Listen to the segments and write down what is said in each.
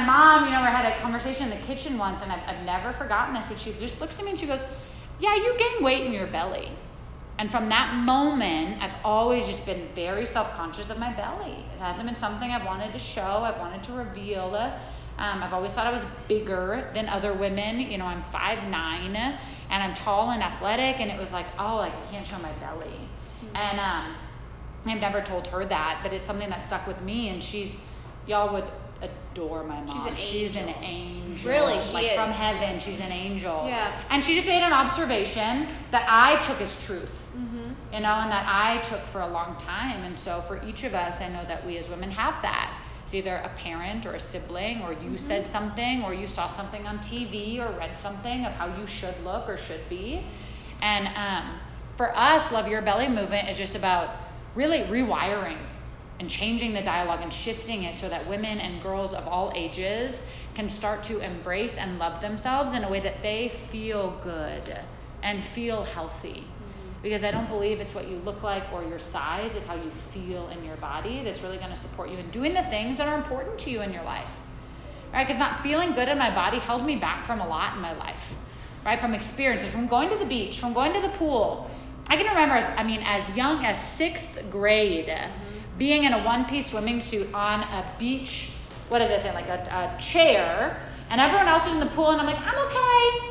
my mom, you know, we had a conversation in the kitchen once, and I've, I've never forgotten this, but she just looks at me and she goes, Yeah, you gain weight in your belly. And from that moment, I've always just been very self conscious of my belly. It hasn't been something I've wanted to show, I've wanted to reveal. Um, I've always thought I was bigger than other women. You know, I'm 5'9 and I'm tall and athletic, and it was like, oh, like I can't show my belly. Mm-hmm. And um, I've never told her that, but it's something that stuck with me. And she's, y'all would adore my mom. She's an, she's angel. an angel. Really, she like is. from heaven. She's an angel. Yeah. And she just made an observation that I took as truth. Mm-hmm. You know, and that I took for a long time. And so for each of us, I know that we as women have that. It's either a parent or a sibling, or you mm-hmm. said something, or you saw something on TV, or read something of how you should look or should be. And um, for us, Love Your Belly movement is just about really rewiring and changing the dialogue and shifting it so that women and girls of all ages can start to embrace and love themselves in a way that they feel good and feel healthy because I don't believe it's what you look like or your size, it's how you feel in your body that's really going to support you in doing the things that are important to you in your life. Right? Because not feeling good in my body held me back from a lot in my life. Right? From experiences, from going to the beach, from going to the pool. I can remember, as, I mean, as young as sixth grade, mm-hmm. Being in a one piece swimming suit on a beach, what is it, like a, a chair, and everyone else is in the pool, and I'm like, I'm okay.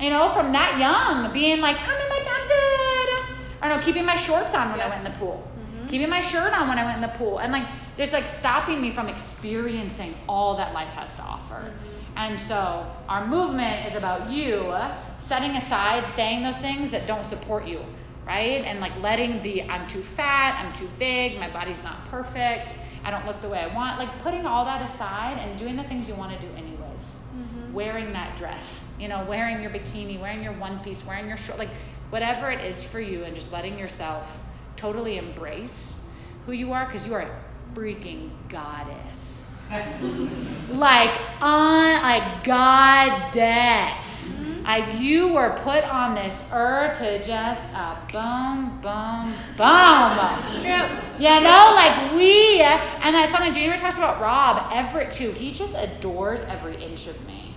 You know, from that young, being like, I'm in my time good. I don't know, keeping my shorts on when yeah. I went in the pool. Mm-hmm. Keeping my shirt on when I went in the pool. And like, there's like stopping me from experiencing all that life has to offer. Mm-hmm. And so our movement is about you setting aside saying those things that don't support you, right? And like letting the I'm too fat, I'm too big, my body's not perfect, I don't look the way I want, like putting all that aside and doing the things you want to do anyways. Mm-hmm. Wearing that dress you know, wearing your bikini, wearing your one piece, wearing your short, like whatever it is for you, and just letting yourself totally embrace who you are because you are a freaking goddess. like, on a goddess. Like, you were put on this earth to just uh, boom, boom, boom. It's true. You know, like we, and that's something Junior talks about Rob Everett too. He just adores every inch of me.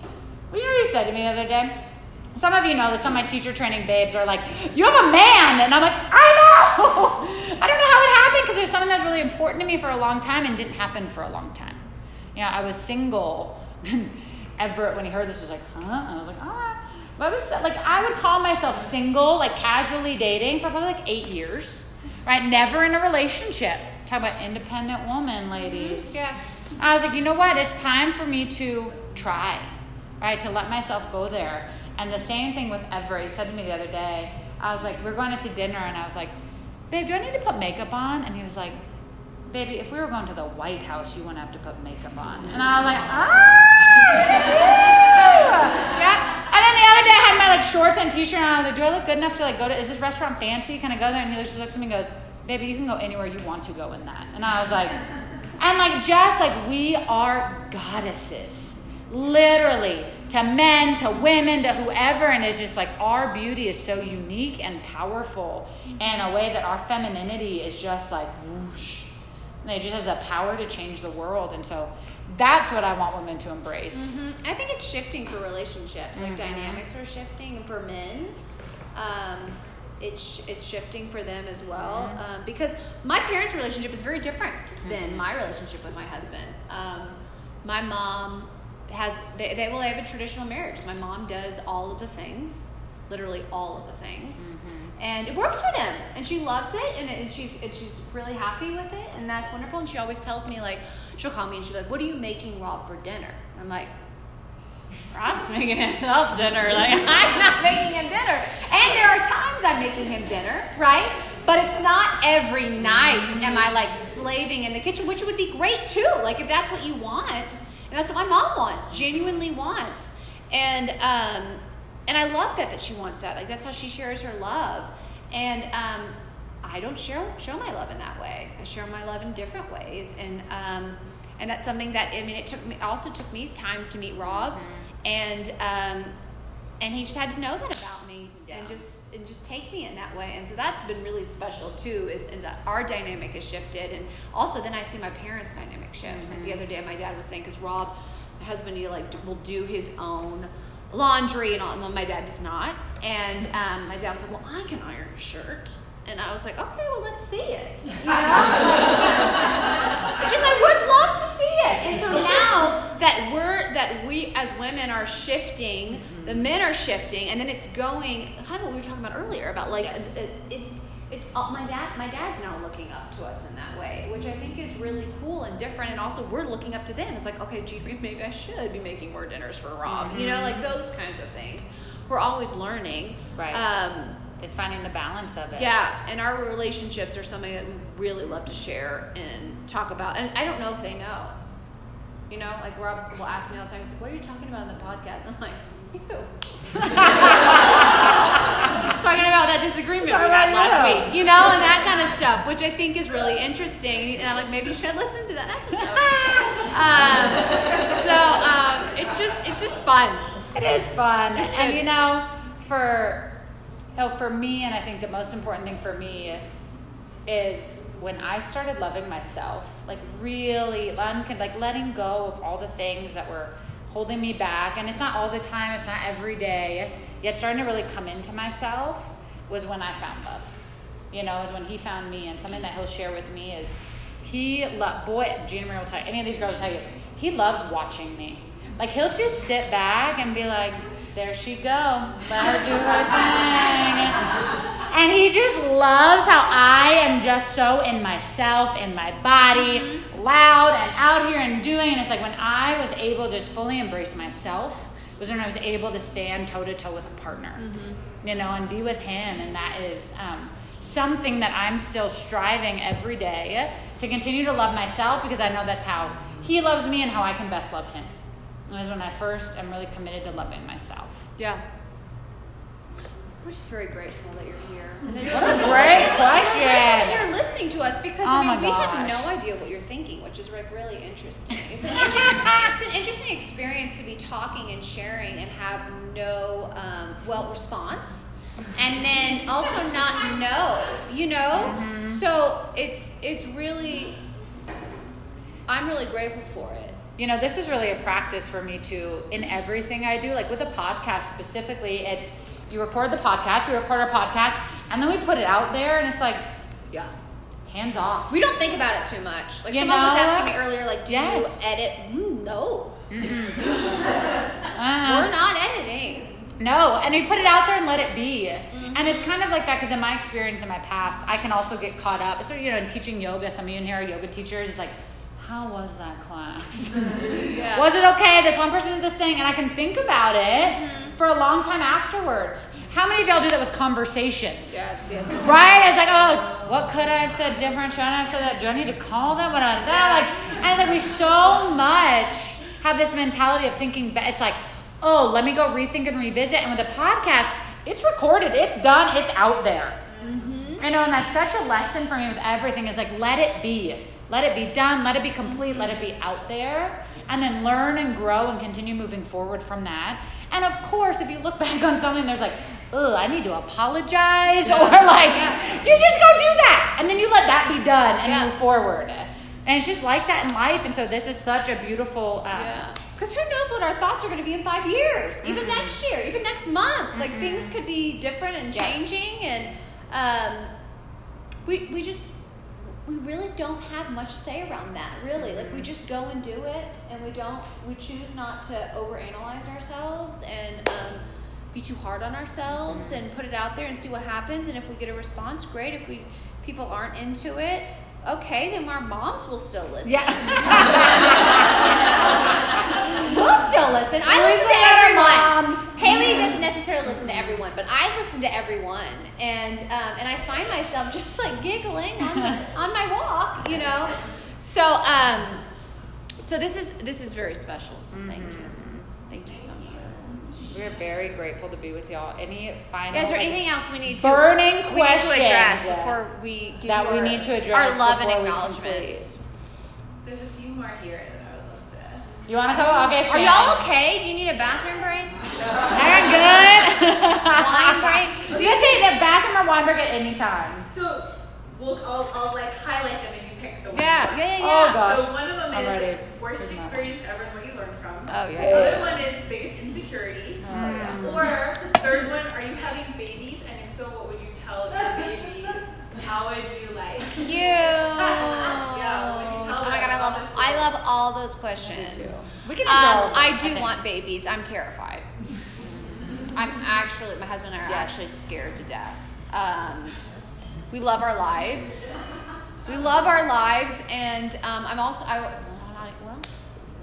Well, you know what he said to me the other day? Some of you know that some of my teacher training babes are like, You have a man. And I'm like, I know. I don't know how it happened because there's something that's really important to me for a long time and didn't happen for a long time. You know, I was single. Everett, when he heard this, was like, Huh? And I was like, Ah. But I was like, I would call myself single, like casually dating for probably like eight years, right? Never in a relationship. Talk about independent woman, ladies. Mm-hmm. Yeah. I was like, you know what? It's time for me to try right? To let myself go there. And the same thing with Everett. He said to me the other day, I was like, we're going out to dinner, and I was like, babe, do I need to put makeup on? And he was like, baby, if we were going to the White House, you wouldn't have to put makeup on. And I was like, ah! yeah. And then the other day, I had my like shorts and t-shirt, and I was like, do I look good enough to like go to? Is this restaurant fancy? Can I go there? And he just looks at me and goes, baby, you can go anywhere you want to go in that. And I was like, and like just like we are goddesses literally to men, to women, to whoever. And it's just like our beauty is so unique and powerful in a way that our femininity is just like whoosh. And it just has a power to change the world. And so that's what I want women to embrace. Mm-hmm. I think it's shifting for relationships. Like mm-hmm. dynamics are shifting. And for men, um, it's, it's shifting for them as well. Mm-hmm. Um, because my parents' relationship is very different than mm-hmm. my relationship with my husband. Um, my mom has they, they will have a traditional marriage. My mom does all of the things, literally all of the things, mm-hmm. And it works for them. And she loves it, and, and she's and she's really happy with it, and that's wonderful. And she always tells me like she'll call me and she'll be like, "What are you making Rob for dinner?" I'm like. Rob's making himself dinner. Like I'm not making him dinner. And there are times I'm making him dinner, right? But it's not every night am I like slaving in the kitchen, which would be great too. Like if that's what you want. And that's what my mom wants, genuinely wants. And um, and I love that that she wants that. Like that's how she shares her love. And um, I don't show show my love in that way. I share my love in different ways. And um, and that's something that I mean it took me also took me time to meet Rob, mm-hmm. and um, and he just had to know that about me. and just and just take me in that way. And so that's been really special too. Is is that our dynamic has shifted, and also then I see my parents' dynamic shift. Like Mm-hmm. the other day, my dad was saying because Rob, my husband, he like will do his own laundry and all. and My dad does not, and um, my dad was like, "Well, I can iron a shirt." And I was like, okay, well, let's see it. You know, Like, just I would love to see it. And so now that we're that we as women are shifting, the men are shifting, and then it's going kind of what we were talking about earlier about like Yes. it's it's uh, my dad my dad's now looking up to us in that way, which I think is really cool and different. And also we're looking up to them. It's like okay, gee, maybe I should be making more dinners for Rob. You know, like those kinds of things. We're always learning. Right. Um, It's finding the balance of it. yeah, and our relationships are something that we really love to share and talk about. And I don't know if they know. You know, like Rob will ask me all the time, he's like, What are you talking about on the podcast? I'm like, You. Talking about that disagreement we had last you. week, you know, and that kind of stuff, which I think is really interesting. And I'm like, maybe you should listen to that episode. um, so um, it's just it's just fun. It is fun. It's And good. you know, for you know, for me and I think the most important thing for me is when I started loving myself, like really like letting go of all the things that were holding me back. And it's not all the time, it's not every day. Yet starting to really come into myself was when I found love. You know, is when he found me. And something that he'll share with me is he love boy, Gina Marie will tell you, any of these girls will tell you, he loves watching me. Like he'll just sit back and be like, there she go. Let her do her thing. And he just loves how I am just so in myself, in my body, mm-hmm. Loud and out here and doing. And it's like when I was able to just fully embrace myself was when I was able to stand toe to toe with a partner, you know, and be with him. And that is um, something that I'm still striving every day to continue to love myself because I know that's how he loves me and how I can best love him. And is when I first am really committed to loving myself. Yeah. We're just very grateful that you're here. And that What a great grateful that question. you're listening to us because Oh I mean we have no idea what you're thinking, which is like really interesting. It's an interesting, it's an interesting experience to be talking and sharing and have no um, well response, and then also not know. You know, Mm-hmm. so it's it's really. I'm really grateful for it. You know, this is really a practice for me too in everything I do. Like with a podcast specifically, it's you record the podcast, we record our podcast, and then we put it out there, and it's like Yeah. hands off. We don't think about it too much. Like You someone was asking me earlier, like, do Yes. you edit? Mm, no, Uh, we're not editing. No, and we put it out there and let it be. And it's kind of like that because in my experience in my past, I can also get caught up. So, you know, in teaching yoga, some of you in here are yoga teachers. It's like, how was that class? Yeah. Was it okay? This one person did this thing, and I can think about it for a long time afterwards. How many of y'all do that with conversations? Yes, yes. yes. Right? It's like, oh, what could I have said different? Should I have said that? Do I need to call them? What I like, and like we so much have this mentality of thinking. It's like, oh, let me go rethink and revisit. And with a podcast, it's recorded, it's done, it's out there. Mm-hmm. I know, and that's such a lesson for me with everything. Is like, let it be, let it be done, let it be complete, let it be out there, and then learn and grow and continue moving forward from that. And of course, if you look back on something, there's like, oh, I need to apologize, or like, Yeah. you just go do that, and then you let that be done and Yeah. move forward. And it's just like that in life. And so this is such a beautiful. Uh, Yeah. Because who knows what our thoughts are going to be in five years, even next year, even next month. Like things could be different and Yes. changing, and um, we we just we really don't have much to say around that. Really, like we just go and do it, and we don't we choose not to overanalyze ourselves and. Um, be too hard on ourselves and put it out there and see what happens and if we get a response great if we people aren't into it okay then our moms will still listen Yeah. We'll still listen. I We listen to everyone. moms. Haley doesn't necessarily listen to everyone, but I listen to everyone, and um, and I find myself just like giggling on the, on my walk, you know. So um, so this is this is very special. So thank you, Mm-hmm. thank you so much. We're very grateful to be with y'all. Any final Is there like, anything else we need to burning we need to questions address before we give that you we our- need to address our love and acknowledgments? There's a few more here that I would love to. You want to come? Okay, Are Shannon. y'all okay? Do you need a bathroom break? I'm good. Wine break. You can take the bathroom or wine break at any time. So we'll I'll, I'll like highlight them and you pick the one. Yeah, yeah, yeah, yeah. Oh, God. So one of them is ready. worst Here's my experience ever and what you learned from. Oh, yeah, The other one is biggest insecurity. Oh, yeah. Or third one, are you having babies? And if so, what would you tell your babies? How would you like? Cute. Love I love all those questions. We can Um, I do think. want babies. I'm terrified. I'm actually, my husband and I are Yes. actually scared to death. Um, we love our lives. We love our lives, and um, I'm also, I, well, not, well,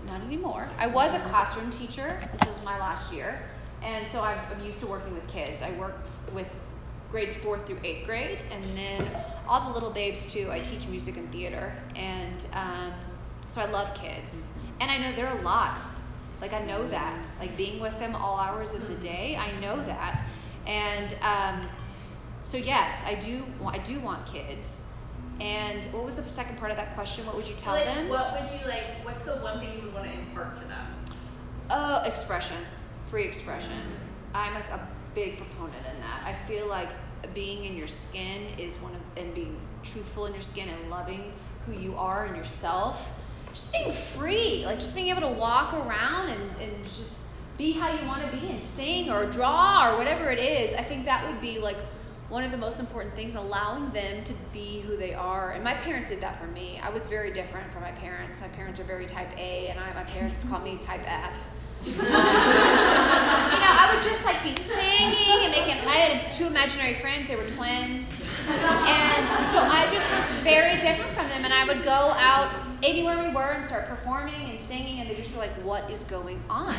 not anymore. I was a classroom teacher. This was my last year, and so I'm, I'm used to working with kids. I work with grades fourth through eighth grade, and then all the little babes too. I teach music and theater, and um, so I love kids, and I know they're a lot. Like I know that, like being with them all hours of the day, I know that, and um, so yes, I do. I do want kids. And what was the second part of that question? What would you tell like, them? What would you like? What's the one thing you would want to impart to them? Uh, expression, free expression. I'm like a big proponent in that. I feel like being in your skin is one of, and being truthful in your skin and loving who you are and yourself. Just being free, like just being able to walk around and, and just be how you want to be and sing or draw or whatever it is. I think that would be like one of the most important things, allowing them to be who they are. And my parents did that for me. I was very different from my parents. My parents are very type A, and I, my parents call me type F. you know, I would just like be singing and making. I had two imaginary friends. They were twins, and so I just was very different from them. And I would go out anywhere we were and start performing and singing, and they just were like, "What is going on?"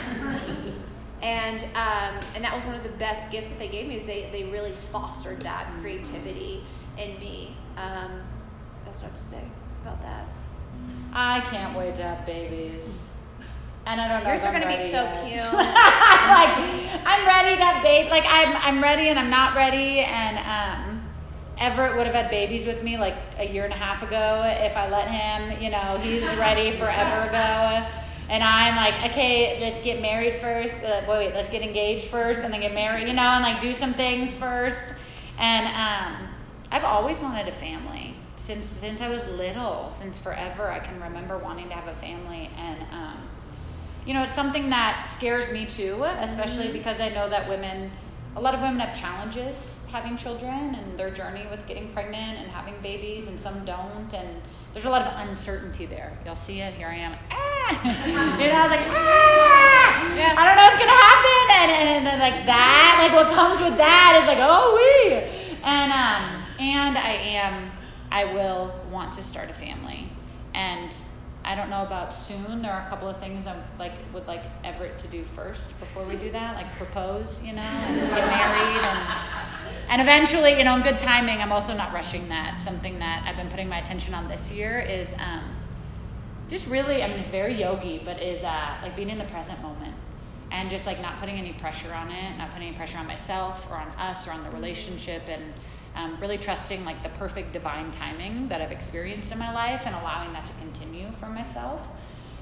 And um, and that was one of the best gifts that they gave me is they, they really fostered that creativity in me. Um, that's what I have to say about that. I can't wait to have babies. And I don't know. Yours are gonna be so yet. cute. Like, I'm ready to have baby. Like I'm, I'm ready and I'm not ready. And um, Everett would have had babies with me like a year and a half ago if I let him. You know, he's ready forever ago. And I'm like, okay, let's get married first. Uh, wait, let's get engaged first, and then get married. You know, and like do some things first. And um, I've always wanted a family since since I was little, since forever. I can remember wanting to have a family, and um, you know, it's something that scares me too, especially because I know that women, a lot of women have challenges having children and their journey with getting pregnant and having babies, and some don't. And there's a lot of uncertainty there. Y'all see it? Here I am. Ah! you know, I was like, ah! Yeah. I don't know what's gonna happen, and, and, and then like that, like what comes with that is like, oh we, and um, and I am, I will want to start a family, and I don't know about soon. There are a couple of things I like would like Everett to do first before we do that, like propose, you know, and get married, and and eventually, you know, in good timing. I'm also not rushing that. Something that I've been putting my attention on this year is um, just really. I mean, it's very yogi, but is uh, like being in the present moment and just like not putting any pressure on it, not putting any pressure on myself or on us or on the relationship, and um, really trusting like the perfect divine timing that I've experienced in my life and allowing that to continue for myself.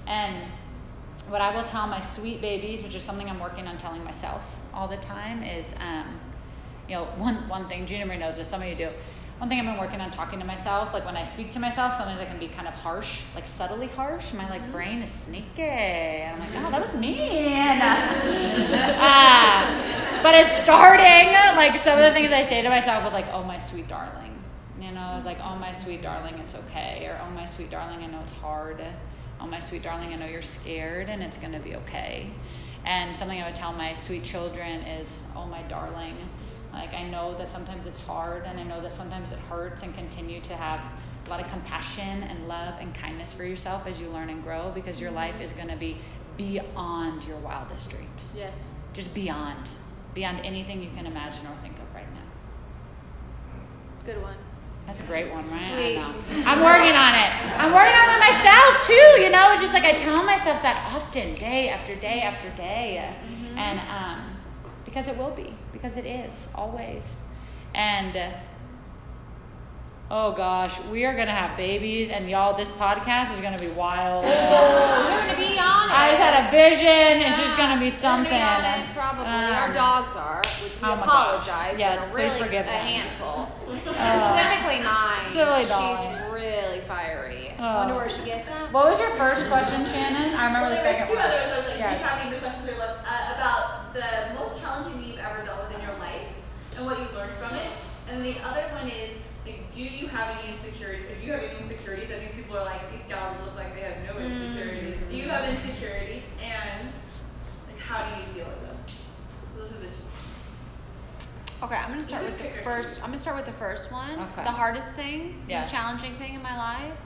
And what I will tell my sweet babies, which is something I'm working on telling myself all the time, is um, you know one one thing Gina Marie knows this. Some of you do. One thing I've been working on talking to myself, like when I speak to myself, sometimes I can be kind of harsh, like subtly harsh. My like brain is sneaky, I'm like, oh, that was mean. uh, but it's starting. Like some of the things I say to myself with like, oh my sweet darling, you know, it's like, oh my sweet darling, it's okay, or oh my sweet darling, I know it's hard. Oh my sweet darling, I know you're scared, and it's gonna be okay. And something I would tell my sweet children is, oh my darling, like I know that sometimes it's hard, and I know that sometimes it hurts, and continue to have a lot of compassion and love and kindness for yourself as you learn and grow, because your mm-hmm. life is gonna be beyond your wildest dreams Yes. just beyond beyond anything you can imagine or think of right now. Good one. that's a great one right? Sweet. I know. i'm working on it. I'm working on it myself too you know? It's just like i tell myself that often day after day after day. And um, because it will be because it is always. And uh, oh gosh we are gonna have babies and y'all this podcast is gonna be wild we're gonna be on it. I just had a vision It's just gonna be Gonna something. be on it, probably. Our Um, dogs are, which we oh apologize. gosh. Yes, They're please really forgive a them. handful. Specifically mine. silly She's really fiery. Oh. Wonder where she gets them. What was your first question, Shannon? I remember Well, the there second was two one. others. I was like Yes. recapping the questions I love uh, about the most challenging thing you've ever dealt with in your life and what you learned from it. And the other one is like, do you have any insecurity? Do you have any insecurities? I think people are like, these gals look like they have no insecurities. Do you have insecurities? And like, how do you deal with those? So those are the two. Okay, I'm gonna start with the first. I'm gonna start with the first one. Okay. The hardest thing, Yeah. most challenging thing in my life.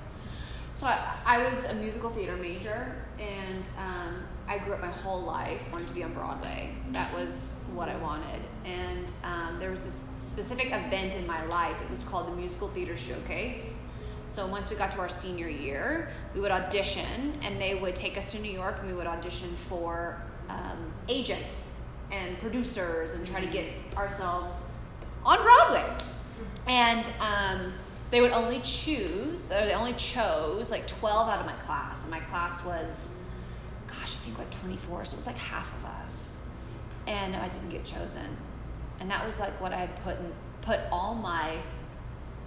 So I, I was a musical theater major, and um, I grew up my whole life wanting to be on Broadway. That was what I wanted. And um, there was this specific event in my life. It was called the Musical Theater Showcase. So once we got to our senior year, we would audition, and they would take us to New York, and we would audition for um, agents and producers, and try to get ourselves on Broadway. And um, they would only choose, or they only chose like 12 out of my class, and my class was, think like 24, so it was like half of us. And I didn't get chosen, and that was like what I had put in, put all my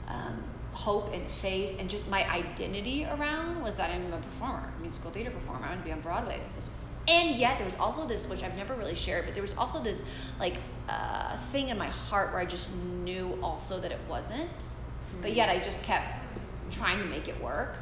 um, hope and faith and just my identity around was that I'm a performer, a musical theater performer. I'm gonna be on Broadway. This is, and yet there was also this, which I've never really shared, but there was also this like uh, thing in my heart where I just knew also that it wasn't, but yet I just kept trying to make it work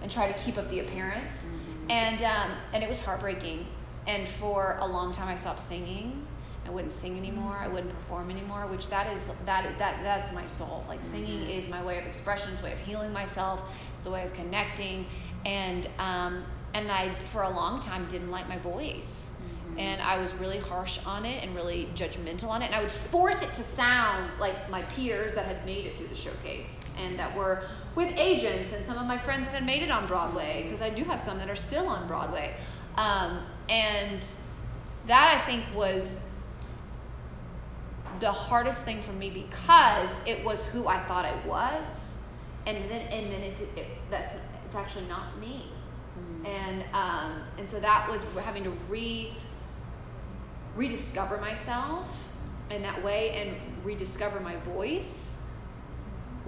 and try to keep up the appearance, and um, and it was heartbreaking. And for a long time, I stopped singing. I wouldn't sing anymore. I wouldn't perform anymore. Which that is that that that's my soul. Like singing is my way of expression. It's a way of healing myself. It's a way of connecting. And um, and I for a long time didn't like my voice. And I was really harsh on it and really judgmental on it. And I would force it to sound like my peers that had made it through the showcase and that were with agents and some of my friends that had made it on Broadway, because I do have some that are still on Broadway. Um, and that I think was the hardest thing for me because it was who I thought I was, and then and then it, it that's it's actually not me, and um, and so that was having to re rediscover myself in that way and rediscover my voice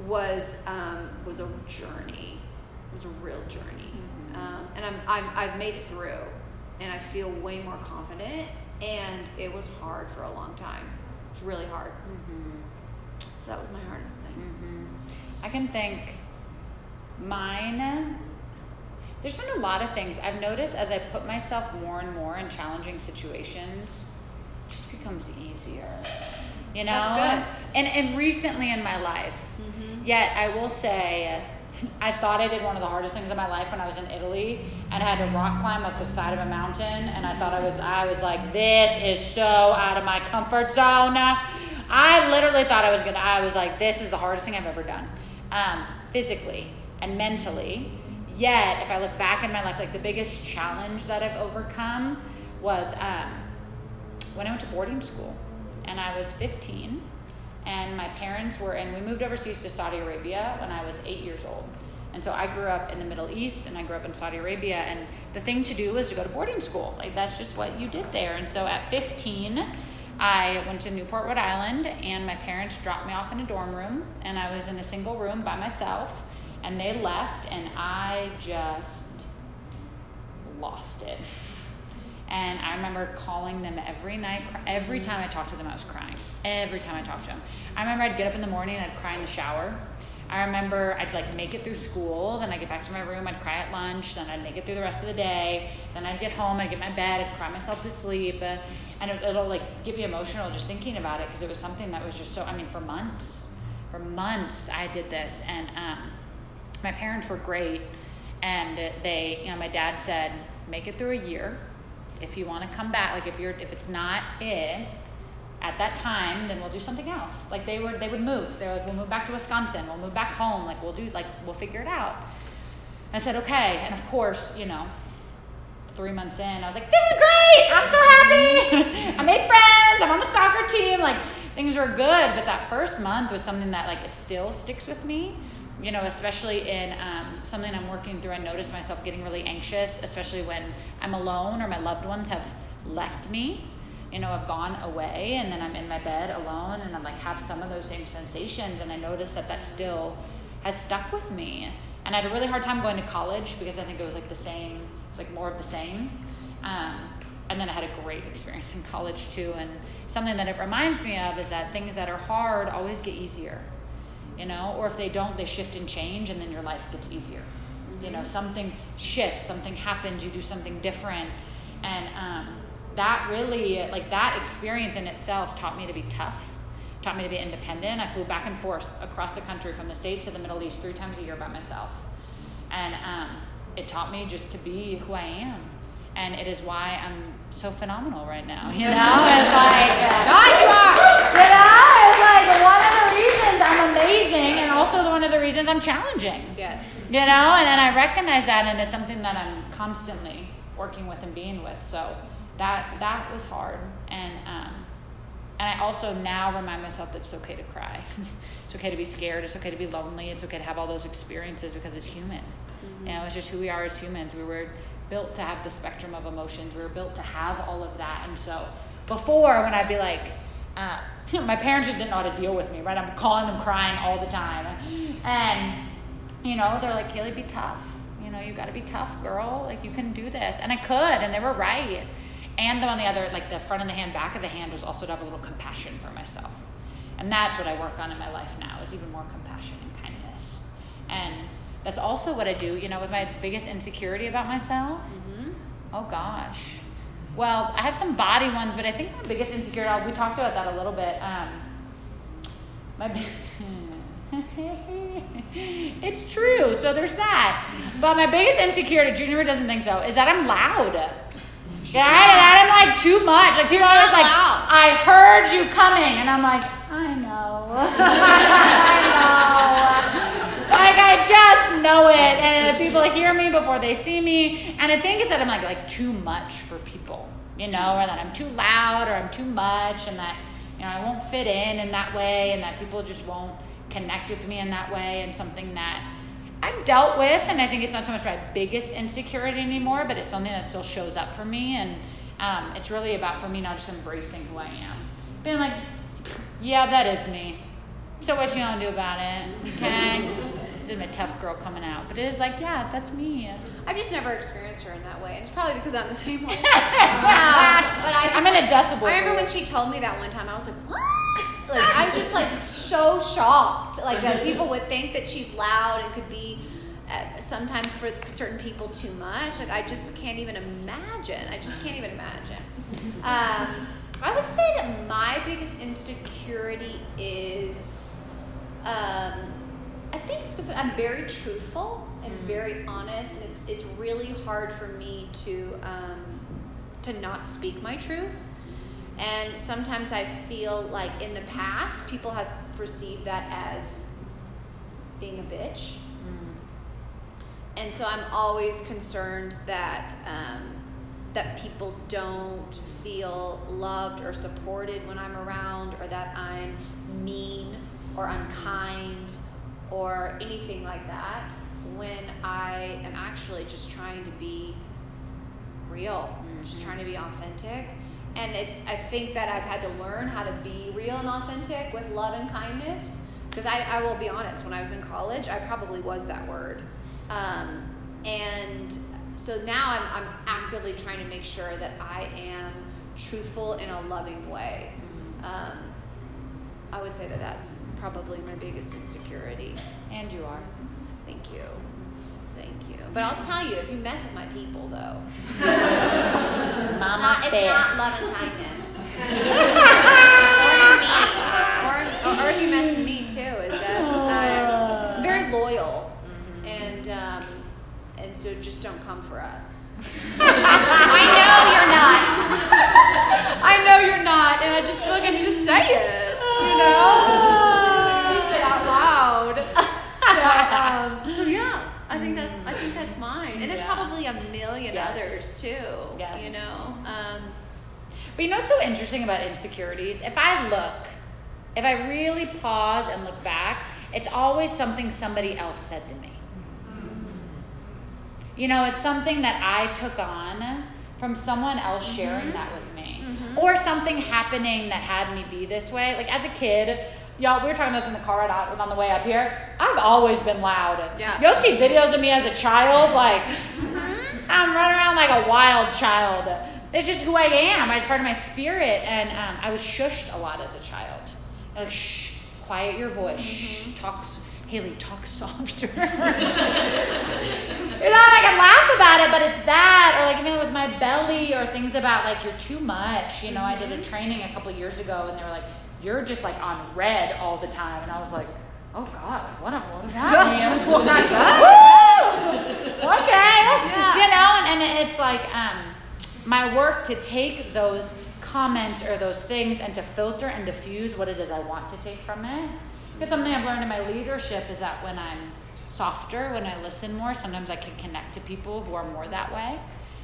was um, was a journey. It was a real journey, um, and I'm, I'm I've made it through, and I feel way more confident. And it was hard for a long time. It was really hard. So that was my hardest thing. I can think mine. There's been a lot of things I've noticed as I put myself more and more in challenging situations, becomes easier. You know? That's good. And and recently in my life. Yet I will say I thought I did one of the hardest things in my life when I was in Italy and I had to rock climb up the side of a mountain and I thought I was I was like this is so out of my comfort zone. I literally thought I was gonna I was like this is the hardest thing I've ever done. Um, physically and mentally. Yet if I look back in my life like the biggest challenge that I've overcome was um, when I went to boarding school and I was 15 and my parents were and we moved overseas to Saudi Arabia when I was 8 years old. And so I grew up in the Middle East and I grew up in Saudi Arabia and the thing to do was to go to boarding school. Like that's just what you did there. And so at 15 I went to Newport, Rhode Island and my parents dropped me off in a dorm room and I was in a single room by myself and they left and I just lost it. And I remember calling them every night. Every time I talked to them, I was crying. Every time I talked to them. I remember I'd get up in the morning and I'd cry in the shower. I remember I'd like make it through school, then I'd get back to my room, I'd cry at lunch, then I'd make it through the rest of the day, then I'd get home, I'd get in my bed, I'd cry myself to sleep, uh, and it was, it'll like get me emotional just thinking about it because it was something that was just so. I mean, for months, for months I did this, and um, my parents were great, and they, you know, my dad said, make it through a year. If you want to come back, like if you're, if it's not it at that time, then we'll do something else. Like they were, they would move. They were like, we'll move back to Wisconsin. We'll move back home. Like we'll do, like we'll figure it out. I said, okay. And of course, you know, three months in, I was like, this is great. I'm so happy. I made friends. I'm on the soccer team. Like things were good. But that first month was something that like it still sticks with me. You know, especially in um, something I'm working through, I notice myself getting really anxious, especially when I'm alone or my loved ones have left me. You know, have gone away, and then I'm in my bed alone, and I'm like have some of those same sensations, and I notice that that still has stuck with me. And I had a really hard time going to college because I think it was like the same, it's like more of the same. Um, and then I had a great experience in college too. And something that it reminds me of is that things that are hard always get easier you know, or if they don't, they shift and change, and then your life gets easier. Mm-hmm. You know, mm-hmm. something shifts, something happens, you do something different, and um, that really, like that experience in itself, taught me to be tough, taught me to be independent. I flew back and forth across the country from the states to the Middle East three times a year by myself, and um, it taught me just to be who I am, and it is why I'm so phenomenal right now. You know, it's like God, you are. You know, it's like one of the reasons I'm amazing, and also one of the reasons I'm challenging. Yes. You know, and, and I recognize that, and it's something that I'm constantly working with and being with. So that that was hard, and um, and I also now remind myself that it's okay to cry. it's okay to be scared. It's okay to be lonely. It's okay to have all those experiences because it's human. Mm-hmm. You know, it's just who we are as humans. We were built to have the spectrum of emotions. We were built to have all of that. And so before, when I'd be like, uh, my parents just didn't know how to deal with me, right? I'm calling them crying all the time. And, you know, they're like, Kaylee, be tough. You know, you got to be tough, girl. Like, you can do this. And I could, and they were right. And on the other, like the front of the hand, back of the hand was also to have a little compassion for myself. And that's what I work on in my life now is even more compassion and kindness. And that's also what I do, you know, with my biggest insecurity about myself. Mm-hmm. Oh gosh. Well, I have some body ones, but I think my biggest insecurity, we talked about that a little bit. Um, my it's true, so there's that. But my biggest insecurity, Junior doesn't think so, is that I'm loud. Yeah, that I'm like too much. Like people are always like, I heard you coming, and I'm like, I know, I know like I just know it, and people hear me before they see me. And I think it's that I'm like like too much for people, you know, or that I'm too loud, or I'm too much, and that you know I won't fit in in that way, and that people just won't connect with me in that way, and something that I've dealt with, and I think it's not so much my biggest insecurity anymore, but it's something that still shows up for me, and um, it's really about for me now just embracing who I am, being like, yeah, that is me. So what you gonna do about it? Okay been a tough girl coming out, but it is like, yeah, that's me. I've just never experienced her in that way. It's probably because I'm the same way. um, but I am in a decibel. I remember when she told me that one time. I was like, what? Like I'm just like so shocked. Like that people would think that she's loud and could be. Uh, sometimes for certain people too much like i just can't even imagine i just can't even imagine um, i would say that my biggest insecurity is specific, I'm very truthful and mm-hmm. very honest, and it's it's really hard for me to um, to not speak my truth. And sometimes I feel like in the past, people has perceived that as being a bitch. Mm. And so I'm always concerned that um, that people don't feel loved or supported when I'm around, or that I'm mean or unkind or anything like that when I am actually just trying to be real, mm-hmm. just trying to be authentic. And it's I think that I've had to learn how to be real and authentic with love and kindness. Because I, I will be honest, when I was in college, I probably was that word. Um, and so now I'm, I'm actively trying to make sure that I am truthful in a loving way. Mm-hmm. Um, I would say that that's probably my biggest insecurity. And you are. Thank you. Thank you. But I'll tell you, if you mess with my people, though, it's, not, it's not love and kindness. or me. Or, or if you mess with me, too, is that I'm very loyal. Mm-hmm. And, um, and so just don't come for us. I know you're not. I know you're not, and I just feel like I need to say it know, speak it out loud. So, um, so yeah, I think that's I think that's mine, and there's yeah. probably a million yes. others too. Yes. you know. Um, but you know, so interesting about insecurities. If I look, if I really pause and look back, it's always something somebody else said to me. You know, it's something that I took on from someone else sharing that with me. Mm-hmm. Or something happening that had me be this way. Like as a kid, y'all, we were talking about this in the car on the way up here. I've always been loud. Yeah. You'll see videos of me as a child, like mm-hmm. I'm running around like a wild child. It's just who I am. It's part of my spirit. And um, I was shushed a lot as a child. Like, shh, quiet your voice. Shh, mm-hmm. talk, Haley, talk softer. you know, and I can laugh about it, but it's that, or like even with my belly, or things about like you're too much. You know, I did a training a couple years ago, and they were like, "You're just like on red all the time," and I was like, "Oh God, what, am- what does that mean?" Well, not Woo! okay. Yeah. You know, and, and it's like um, my work to take those comments or those things and to filter and diffuse what it is I want to take from it. Because something I've learned in my leadership is that when I'm softer, when I listen more, sometimes I can connect to people who are more that way.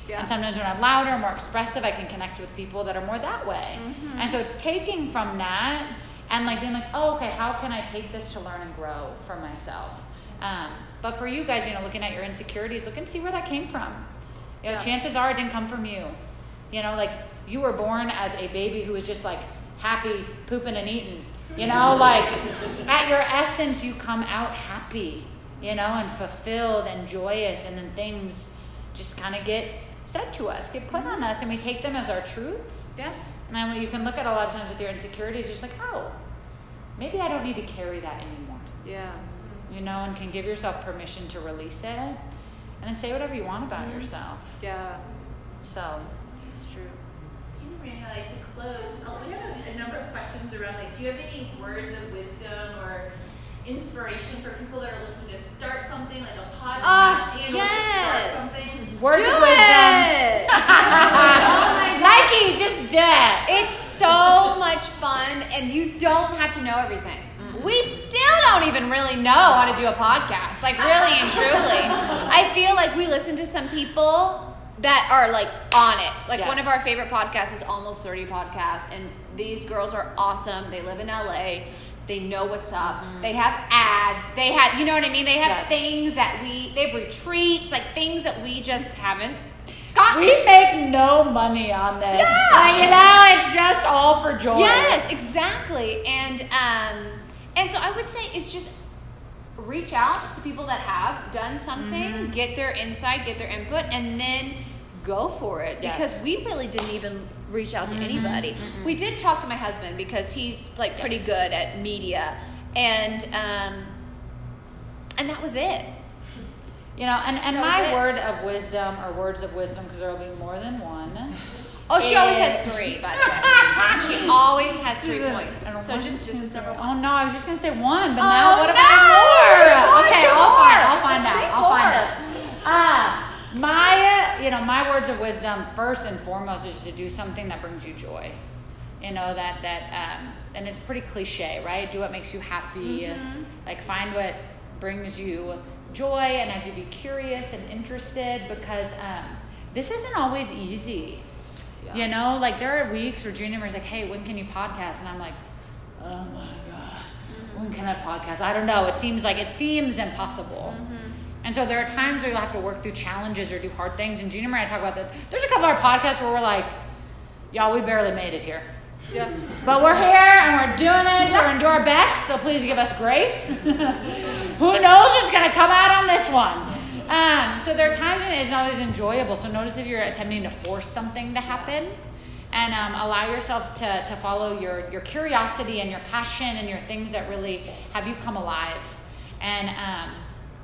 Yeah. And sometimes when I'm louder, more expressive, I can connect with people that are more that way. Mm-hmm. And so it's taking from that and like being like, oh, okay, how can I take this to learn and grow for myself? Um, but for you guys, you know, looking at your insecurities, look and see where that came from. You know, Yeah. chances are it didn't come from you. You know, like you were born as a baby who was just like happy, pooping and eating. You know, like at your essence, you come out happy, you know, and fulfilled and joyous, and then things just kind of get said to us, get put on us, and we take them as our truths. Yeah. And then you can look at a lot of times with your insecurities, you're just like, oh, maybe I don't need to carry that anymore, Yeah. you know, and can give yourself permission to release it, and then say whatever you want about mm-hmm. yourself. Yeah. So, It's true. Gina Marie, I like to close. We have a, a number of questions around like, do you have any words of wisdom or inspiration for people that are looking to start something like a podcast Ah, and or yes. to start something? words Do of wisdom. it! oh my god. Nike, just do it. It's so much fun, and you don't have to know everything. We still don't even really know how to do a podcast. Like, really and truly. I feel like we listen to some people that are like on it. Like, Yes. one of our favorite podcasts is Almost 30 Podcast, and these girls are awesome. They live in LA. They know what's up. They have ads. They have, you know what I mean? They have Yes. things that we, they have retreats, like things that we just haven't got We to. make no money on this. Yeah. Like, you know, it's just all for joy. Yes, exactly. And um, and so I would say it's just reach out to people that have done something, Mm-hmm. get their insight, get their input, and then go for it. Yes. Mm-hmm. Because we really didn't even reach out to anybody. We did talk to my husband because he's like pretty good at media, and um, and that was it. You know, and, and That my word of wisdom or words of wisdom, because there will be more than one. Oh, she always has three, by the way. she always has three points. So just this is number one. Oh no, I was just gonna say one, but Oh, now what no! about more? Okay, I'll find. I'll find out. I'll find out. Ah, you know, my words of wisdom first and foremost is to do something that brings you joy. You know that that, um, and it's pretty cliche, right? Do what makes you happy. Mm-hmm. Like find what brings you joy, and as you be curious and interested, because um, this isn't always easy. You know, like there are weeks where Junior is like, "Hey, when can you podcast?" And I'm like, "Oh my god, when can I podcast?" I don't know. It seems like it seems impossible. And so there are times where you'll have to work through challenges or do hard things. And Junior and I talk about that. There's a couple of our podcasts where we're like, "Y'all, we barely made it here." Yeah. But we're here and we're doing it. We're gonna do our best. So please give us grace. Who knows what's gonna come out on this one? Um, so there are times when it isn't always enjoyable. So notice if you're attempting to force something to happen, and um, allow yourself to, to follow your your curiosity and your passion and your things that really have you come alive. And um,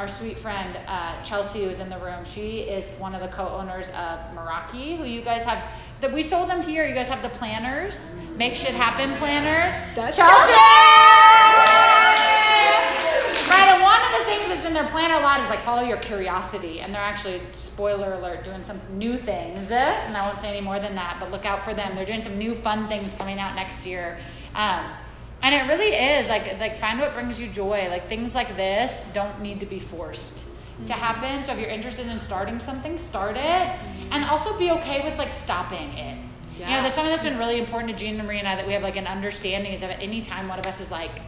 our sweet friend uh, Chelsea, who's in the room, she is one of the co-owners of Meraki, who you guys have. That we sold them here. You guys have the planners, make shit happen planners. That's Right, and one of the things that's in their planner a lot is like follow your curiosity, and they're actually spoiler alert doing some new things, and I won't say any more than that, but look out for them. They're doing some new fun things coming out next year, um, and it really is like like find what brings you joy. Like things like this don't need to be forced to mm-hmm. happen. So if you're interested in starting something, start it, mm-hmm. and also be okay with like stopping it. You know, Yeah. there's something that's been really important to Gina Marie and I that we have like an understanding is that at any time one of us is like,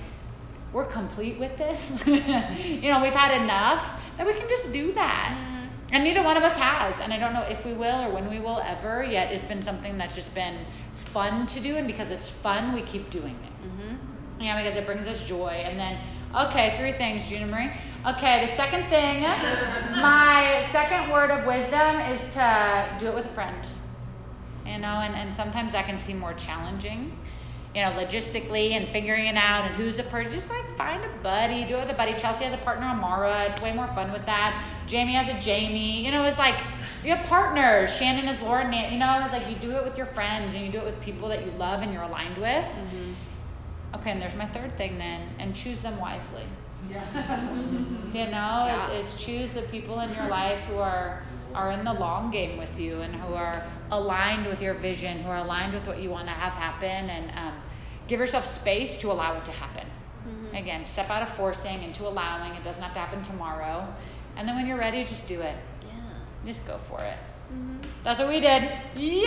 we're complete with this. you know, we've had enough that we can just do that. And neither one of us has. And I don't know if we will or when we will ever, yet it's been something that's just been fun to do. And because it's fun, we keep doing it. Mm-hmm. Yeah, because it brings us joy. And then, okay, three things, Gina Marie. Okay, the second thing, my second word of wisdom is to do it with a friend. You know, and, and sometimes that can seem more challenging, you know, logistically and figuring it out and who's a person. Just like find a buddy, do it with a buddy. Chelsea has a partner, Amara. It's way more fun with that. Jamie has a Jamie. You know, it's like you have partners. Shannon is Laura. Nan- You know, it's like you do it with your friends and you do it with people that you love and you're aligned with. Okay, and there's my third thing then, and choose them wisely. Yeah. You know, Yeah. is, is choose the people in your life who are are in the long game with you and who are aligned with your vision, who are aligned with what you want to have happen, and um, give yourself space to allow it to happen. Again, step out of forcing into allowing. It doesn't have to happen tomorrow, and then when you're ready, just do it. Yeah. Just go for it. Mm-hmm. That's what we did. Yay!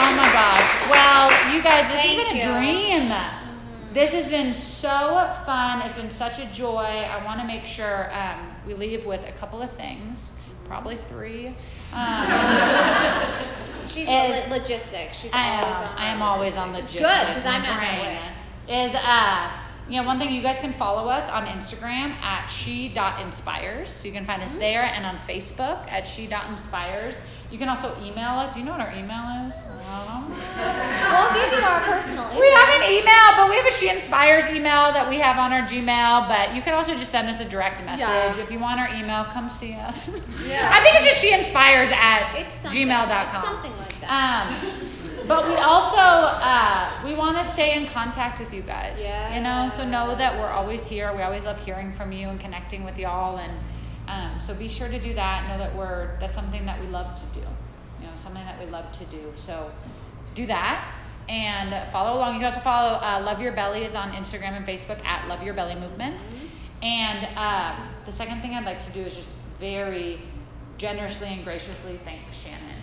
Oh my gosh. Well, you guys, this Thank has been you. a dream. This has been so fun. It's been such a joy. I want to make sure um, we leave with a couple of things, probably three. Um, She's Is- lo- logistics. She's I always am. on. I am always on logistics. Good, because I'm not that way. Is uh, you know, one thing you guys can follow us on Instagram at she.inspires. So you can find us Mm-hmm. there and on Facebook at she.inspires. You can also email us. Do you know what our email is? Um, We'll give you our personal email. we have an email, but we have a She Inspires email that we have on our Gmail. But you can also just send us a direct message. Yeah. If you want our email, come see us. Yeah. I think it's just She Inspires at It's something. gmail.com. It's something like that. Um, but we also uh, we want to stay in contact with you guys. Yeah. You know, so know that we're always here. We always love hearing from you and connecting with y'all, and um, so be sure to do that. Know that we're that's something that we love to do. You know, something that we love to do. So do that. And follow along. You can also follow uh, Love Your Belly is on Instagram and Facebook at Love Your Belly Movement. And um, the second thing I'd like to do is just very generously and graciously thank Shannon.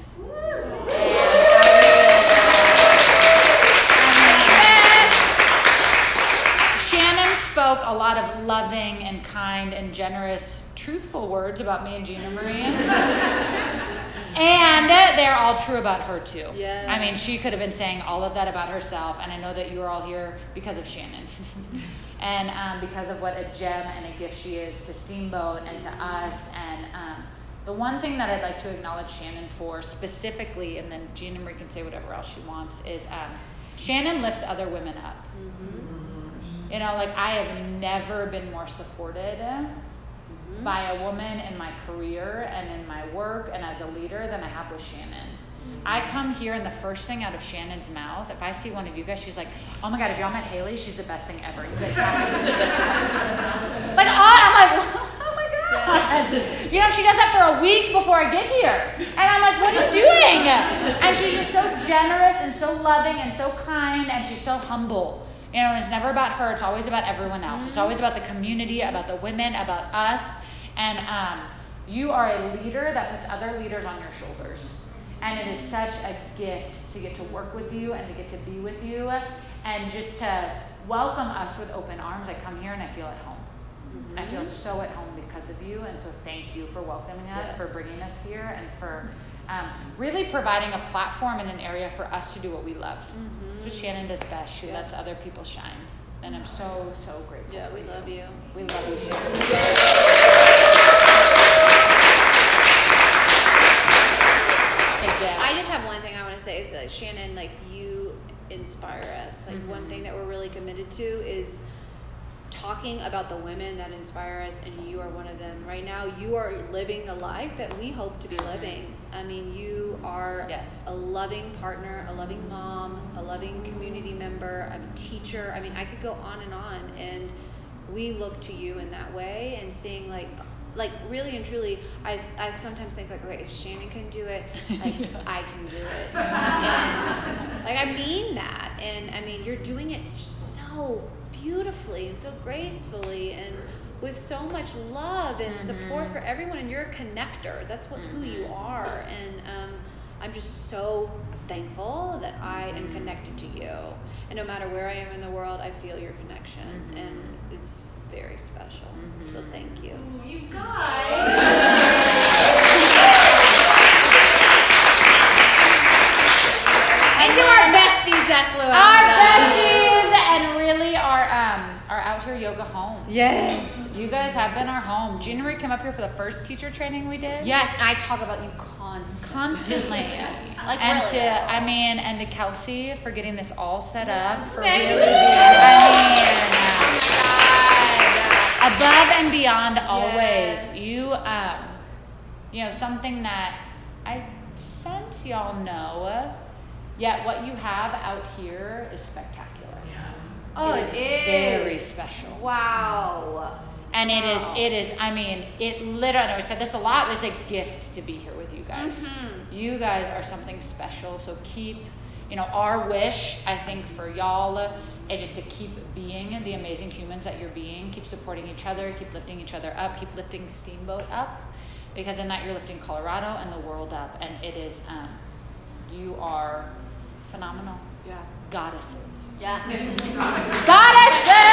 Shannon spoke a lot of loving and kind and generous, truthful words about me and Gina Marie. and they're all true about her too. Yes. I mean, she could have been saying all of that about herself, and I know that you are all here because of Shannon. and um, because of what a gem and a gift she is to Steamboat and to us. And um, the one thing that I'd like to acknowledge Shannon for specifically, and then Gina Marie can say whatever else she wants, is um, Shannon lifts other women up. You know, like I have never been more supported Mm-hmm. by a woman in my career and in my work and as a leader than I have with Shannon. Mm-hmm. I come here and the first thing out of Shannon's mouth, if I see one of you guys, she's like, "Oh my god, if y'all met Haley? She's the best thing ever." You guys like, oh, I'm like, oh my god. You know, she does that for a week before I get here, and I'm like, "What are you doing?" And she's just so generous and so loving and so kind, and she's so humble. You know, and it's never about her. It's always about everyone else. It's always about the community, about the women, about us. And um, you are a leader that puts other leaders on your shoulders. And it is such a gift to get to work with you and to get to be with you and just to welcome us with open arms. I come here and I feel at home. I feel so at home because of you. And so thank you for welcoming us, for bringing us here, and for um, really providing a platform and an area for us to do what we love. That's what Shannon does best. She lets other people shine. And I'm so, so grateful. Yeah, we you. love you. We love you, Shannon. I just have one thing I want to say is that Shannon, like you inspire us. Like one thing that we're really committed to is talking about the women that inspire us, and you are one of them. Right now, you are living the life that we hope to be living. I mean, you are Yes. a loving partner, a loving mom, a loving community member, a teacher. I mean, I could go on and on, and we look to you in that way, and seeing like. Like really and truly, I, I sometimes think like, okay, if Shannon can do it, like I can do it. And like I mean that. And I mean you're doing it so beautifully and so gracefully and with so much love and support for everyone and you're a connector. That's what who you are. And um I'm just so thankful that I am connected to you. And no matter where I am in the world, I feel your connection. Mhm. And it's very special. So Mhm. thank you. Ooh, you guys. And to our besties that flew out. Our besties out here yoga home. Yes. You guys have been our home. Gina Marie came up here for the first teacher training we did. Yes, and I talk about you constantly. Constantly. Like and really. to I mean, and to Kelsey for getting this all set up. For Thank really you. being, I God. mean, above and beyond always. Yes. You um you know, something that I sense y'all know, yet what you have out here is spectacular. Yeah. Oh, It it is is very special. Wow. And it is, it is, I mean, it literally, I said this a lot, it was a gift to be here with you guys. Mhm. You guys are something special, so keep, you know, our wish, I think, for y'all is just to keep being the amazing humans that you're being, keep supporting each other, keep lifting each other up, keep lifting Steamboat up, because in that you're lifting Colorado and the world up, and it is, um, you are phenomenal Yeah. goddesses. Yeah. Wow,